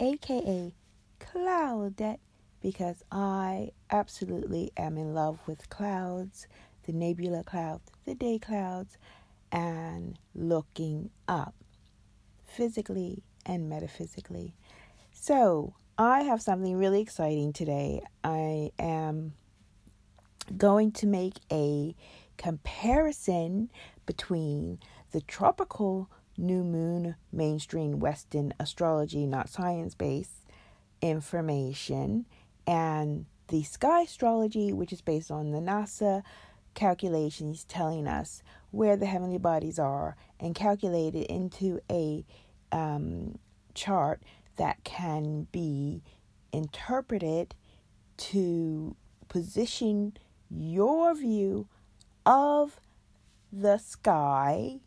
aka Cloudette, because I absolutely am in love with clouds, the nebula clouds, the day clouds, and looking up physically and metaphysically. So, I have something really exciting today. I am going to make a comparison between the tropical new moon mainstream Western astrology, not science based information, and the sky astrology, which is based on the NASA calculations telling us where the heavenly bodies are and calculated into a um, chart that can be interpreted to position your view of the sky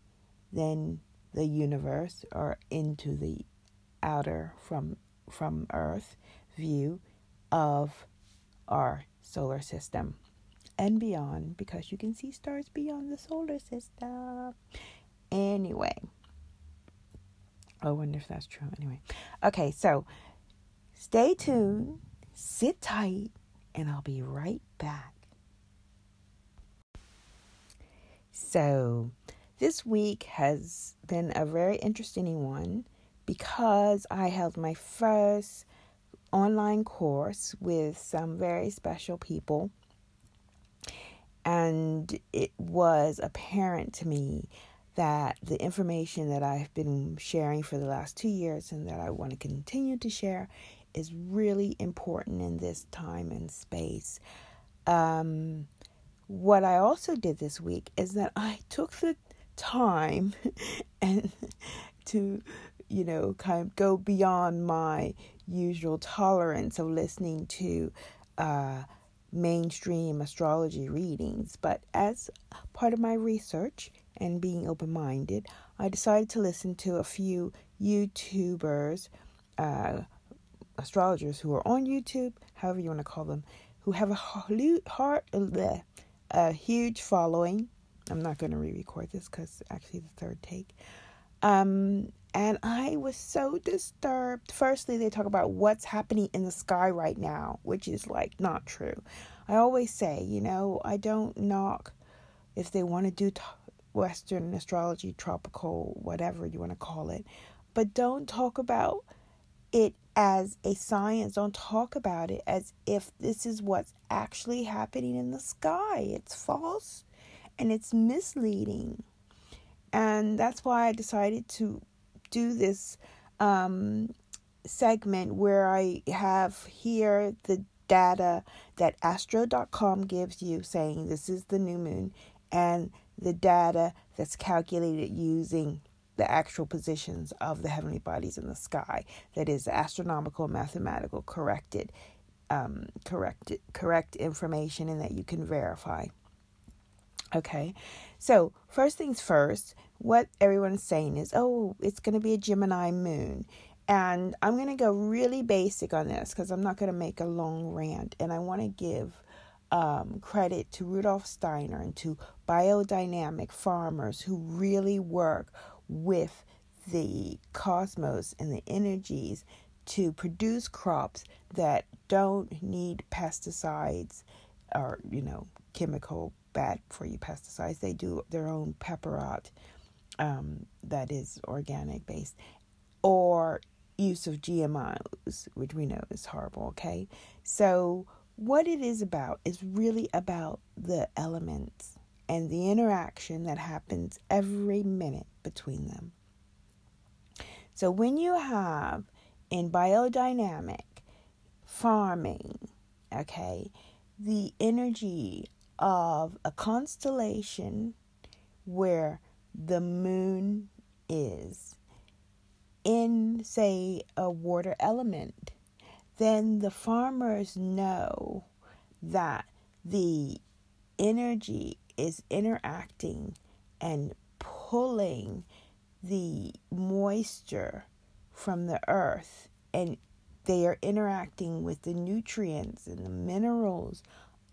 than the universe or into the outer from from earth view of our solar system and beyond because you can see stars beyond the solar system. Anyway. I wonder if that's true. Anyway. Okay so stay tuned sit tight and i'll be right back. So this week has been a very interesting one because I held my first online course with some very special people. And it was apparent to me that the information that I've been sharing for the last two years and that I want to continue to share is really important in this time and space. Um, what I also did this week is that I took the time and to you know kind of go beyond my usual tolerance of listening to uh, mainstream astrology readings. But as part of my research and being open-minded i decided to listen to a few youtubers uh, astrologers who are on youtube however you want to call them who have a heart a huge following I'm not going to re record this because actually the third take. Um, and I was so disturbed. Firstly, they talk about what's happening in the sky right now, which is like not true. I always say, you know, I don't knock if they want to do t- Western astrology, tropical, whatever you want to call it, but don't talk about it as a science. Don't talk about it as if this is what's actually happening in the sky. It's false and it's misleading. And that's why I decided to do this um, segment where I have here the data that astro.com gives you saying this is the new moon and the data that's calculated using the actual positions of the heavenly bodies in the sky that is astronomical mathematical corrected um, corrected correct information and that you can verify Okay, so first things first, what everyone's saying is, oh, it's going to be a Gemini moon. And I'm going to go really basic on this because I'm not going to make a long rant. And I want to give um, credit to Rudolf Steiner and to biodynamic farmers who really work with the cosmos and the energies to produce crops that don't need pesticides or, you know, chemical bad for you pesticides. They do their own pepperot um, that is organic based, or use of GMOs, which we know is horrible. Okay, so what it is about is really about the elements and the interaction that happens every minute between them. So when you have in biodynamic farming, okay, the energy of a constellation where the moon is in, say, a water element, then the farmers know that the energy is interacting and pulling the moisture from the earth and they are interacting with the nutrients and the minerals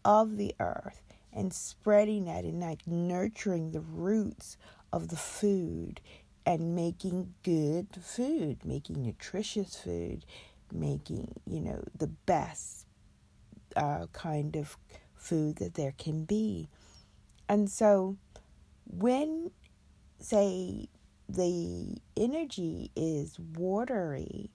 of the earth and spreading that and like nurturing the roots of the food and making good food, making nutritious food, making, you know, the best uh, kind of food that there can be. And so when, say, the energy is watery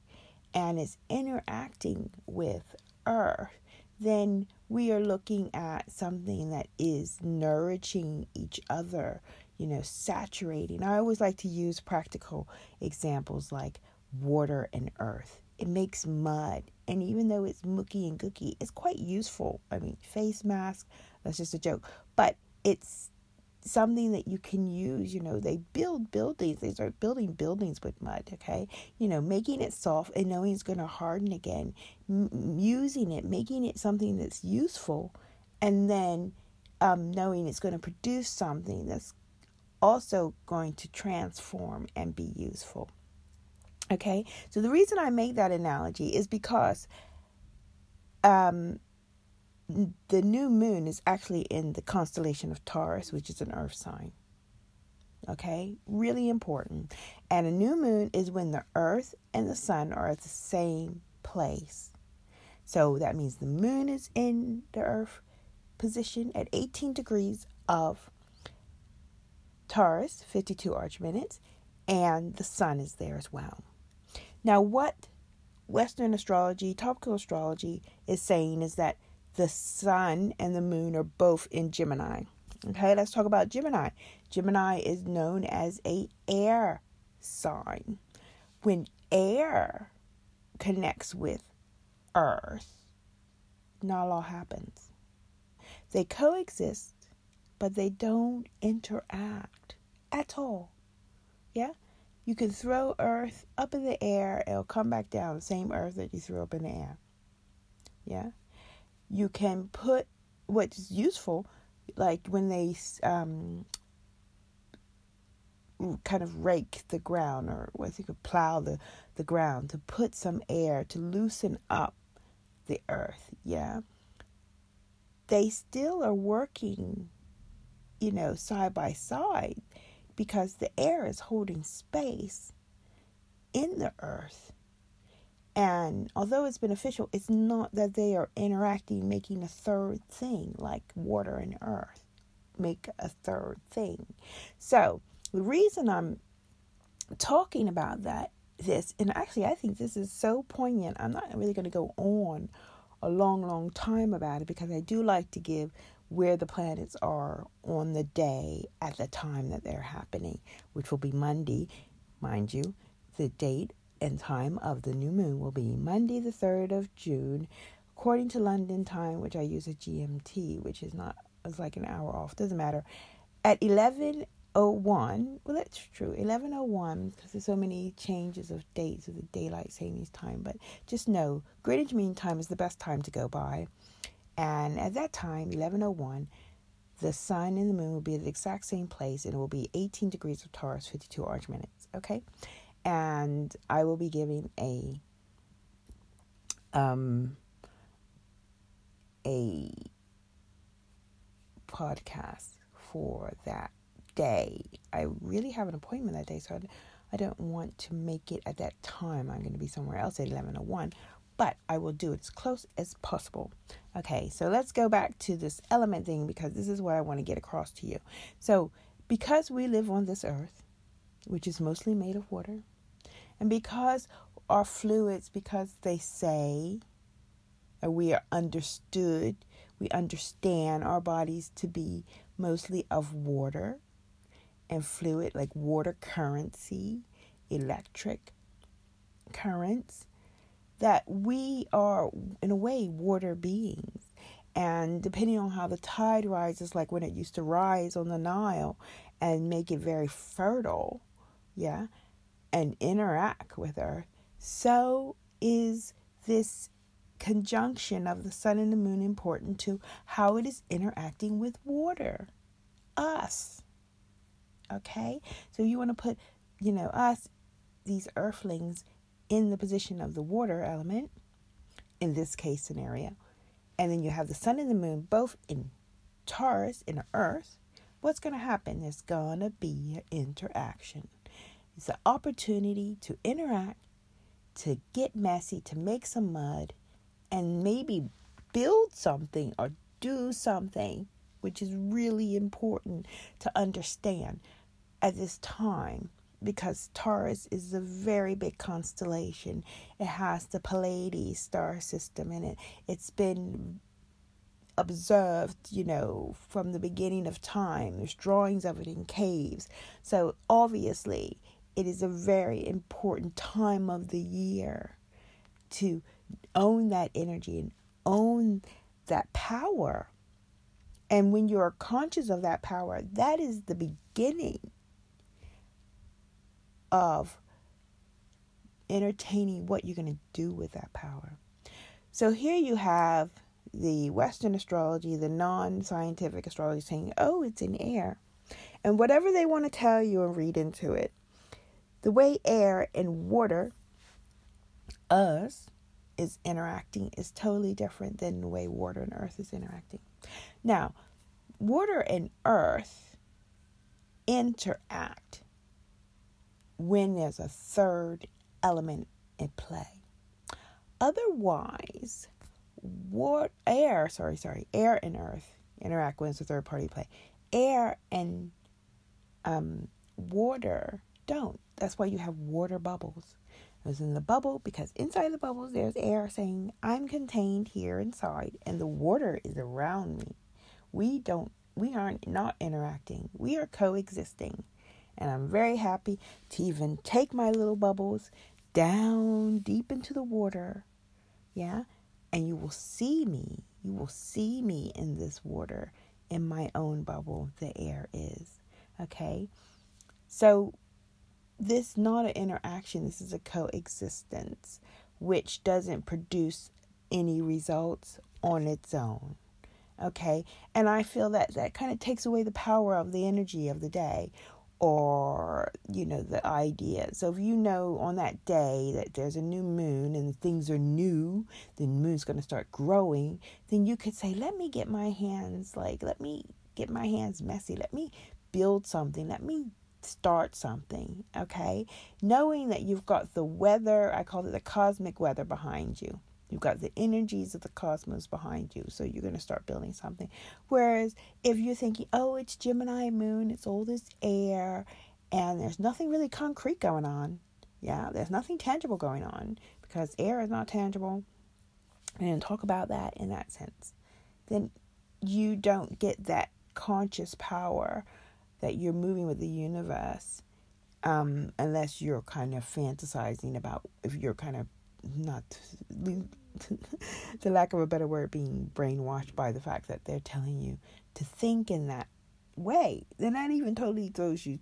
and is interacting with earth, then we are looking at something that is nourishing each other, you know, saturating. I always like to use practical examples like water and earth. It makes mud, and even though it's mucky and gooky, it's quite useful. I mean, face mask, that's just a joke, but it's something that you can use. You know, they build buildings, they start building buildings with mud, okay? You know, making it soft and knowing it's going to harden again, M- using it, making it something that's useful, and then um, knowing it's going to produce something that's also going to transform and be useful. Okay, so the reason I make that analogy is because um, the new moon is actually in the constellation of Taurus, which is an earth sign. Okay, really important. And a new moon is when the earth and the sun are at the same place. So that means the moon is in the earth position at 18 degrees of Taurus, 52 arc minutes, and the sun is there as well. Now, what Western astrology, tropical astrology, is saying is that the sun and the moon are both in Gemini. Okay, let's talk about Gemini. Gemini is known as a air sign. When air connects with earth, not a lot happens. They coexist, but they don't interact at all. Yeah? You can throw earth up in the air, it'll come back down, the same earth that you threw up in the air. Yeah? You can put what's useful, like when they um, kind of rake the ground or what you could plow the, the ground to put some air to loosen up the earth, yeah. They still are working, you know, side by side because the air is holding space in the earth and although it's beneficial, it's not that they are interacting, making a third thing like water and earth make a third thing. So, the reason I'm talking about that, this, and actually, I think this is so poignant. I'm not really going to go on a long, long time about it because I do like to give where the planets are on the day at the time that they're happening, which will be Monday, mind you. The date and time of the new moon will be Monday, the 3rd of June, according to London time, which I use a GMT, which is not, it's like an hour off, doesn't matter. At 11.01, well, that's true, 11.01, because there's so many changes of dates of the daylight savings time, but just know Greenwich Mean Time is the best time to go by. And at that time, 11.01, the sun and the moon will be at the exact same place and it will be 18 degrees of Taurus, 52 arc minutes. Okay? And I will be giving a um a podcast for that day. I really have an appointment that day, so I, don't want to make it at that time. I'm going to be somewhere else at 11:01, but I will do it as close as possible. Okay, so let's go back to this element thing because this is what I want to get across to you. So, because we live on this earth, which is mostly made of water, and because our fluids, because they say, we are understood, we understand our bodies to be mostly of water and fluid, like water currency, electric currents, that we are, in a way, water beings. And depending on how the tide rises, like when it used to rise on the Nile and make it very fertile, yeah, and interact with her, so is this conjunction of the sun and the moon important to how it is interacting with water, us. Okay? So you want to put, you know, us, these earthlings, in the position of the water element in this case scenario. And then you have the sun and the moon both in Taurus, in Earth. What's going to happen? There's going to be an interaction. It's an opportunity to interact, to get messy, to make some mud, and maybe build something or do something, which is really important to understand at this time because Taurus is a very big constellation. It has the Pleiades star system in it. It's been observed, you know, from the beginning of time. There's drawings of it in caves. So obviously, it is a very important time of the year to own that energy and own that power. And when you're conscious of that power, that is the beginning of entertaining what you're going to do with that power. So here you have the Western astrology, the non scientific astrology saying, oh, it's in air. And whatever they want to tell you and read into it, the way air and water, us, is interacting is totally different than the way water and earth is interacting. Now, water and earth interact when there's a third element in play. Otherwise, what air, sorry, sorry, air and earth interact when it's a third party play. Air and um, water don't. That's why you have water bubbles. It's in the bubble because inside the bubbles there's air saying, I'm contained here inside, and the water is around me. We don't, we aren't not interacting. We are coexisting. And I'm very happy to even take my little bubbles down deep into the water. Yeah. And you will see me. You will see me in this water in my own bubble. The air is. Okay. So this not an interaction. This is a coexistence, which doesn't produce any results on its own okay? And i feel that that kind of takes away the power of the energy of the day or you know the idea. So if you know on that day that there's a new moon and things are new the moon's going to start growing then you could say let me get my hands like let me get my hands messy. Let me build something. Let me start something okay knowing that you've got the weather i call it the cosmic weather behind you You've got the energies of the cosmos behind you, so you're going to start building something. Whereas if you're thinking, oh, it's Gemini moon, it's all this air, and there's nothing really concrete going on, yeah, there's nothing tangible going on because air is not tangible, and talk about that in that sense, then you don't get that conscious power that you're moving with the universe um, unless you're kind of fantasizing about if you're kind of not the lack of a better word being brainwashed by the fact that they're telling you to think in that way then that even totally throws you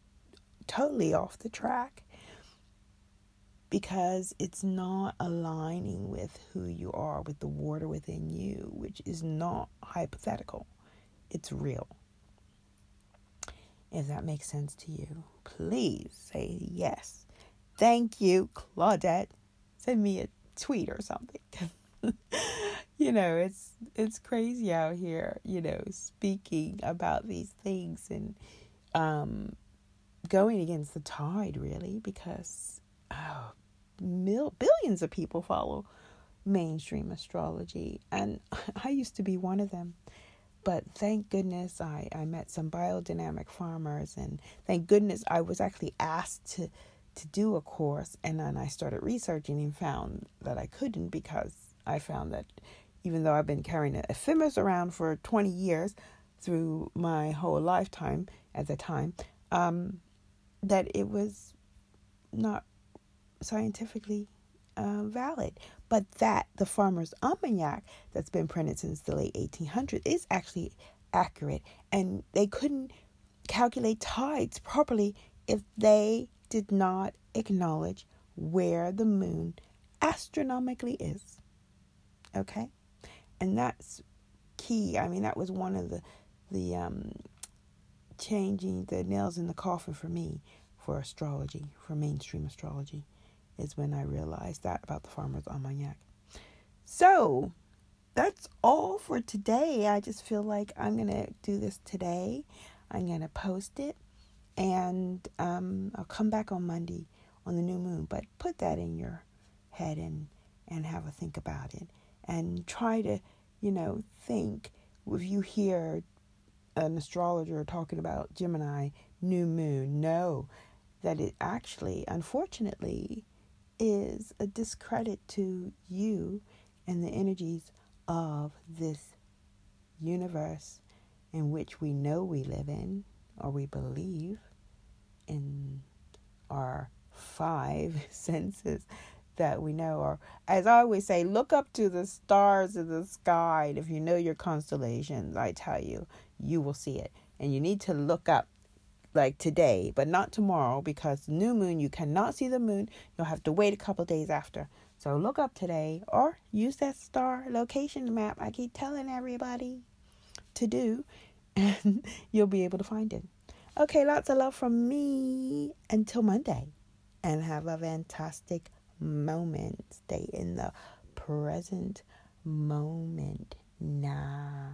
totally off the track. Because it's not aligning with who you are with the water within you which is not hypothetical. It's real if that makes sense to you please say yes thank you claudette send me a tweet or something. you know, it's it's crazy out here, you know, speaking about these things and um going against the tide really because oh, mil- billions of people follow mainstream astrology and I used to be one of them. But thank goodness I, I met some biodynamic farmers and thank goodness I was actually asked to to do a course and then I started researching and found that I couldn't because I found that even though I've been carrying an ephemeris around for 20 years through my whole lifetime at the time, um, that it was not scientifically uh, valid. But that the Farmer's Almanac that's been printed since the late 1800s is actually accurate. And they couldn't calculate tides properly if they did not acknowledge where the moon astronomically is. Okay? And that's key. I mean, that was one of the the um, changing the nails in the coffin for me for astrology, for mainstream astrology, is when I realized that about the Farmer's Almanac. So that's all for today. I just feel like I'm going to do this today. I'm going to post it and um, I'll come back on Monday on the new moon. But put that in your head and, and have a think about it. And try to, you know, think if you hear an astrologer talking about Gemini new moon, know that it actually, unfortunately, is a discredit to you and the energies of this universe in which we know we live in or we believe in our five senses that we know or as I always say look up to the stars of the sky. And if you know your constellations I tell you you will see it. And you need to look up like today but not tomorrow because new moon you cannot see the moon you'll have to wait a couple days after so look up today or use that star location map I keep telling everybody to do and you'll be able to find it. Okay, lots of love from me until Monday and have a fantastic moment. Stay in the present moment now.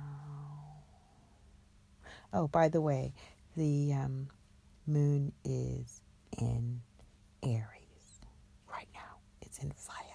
Oh, by the way, the um, moon is in Aries right now. It's in fire.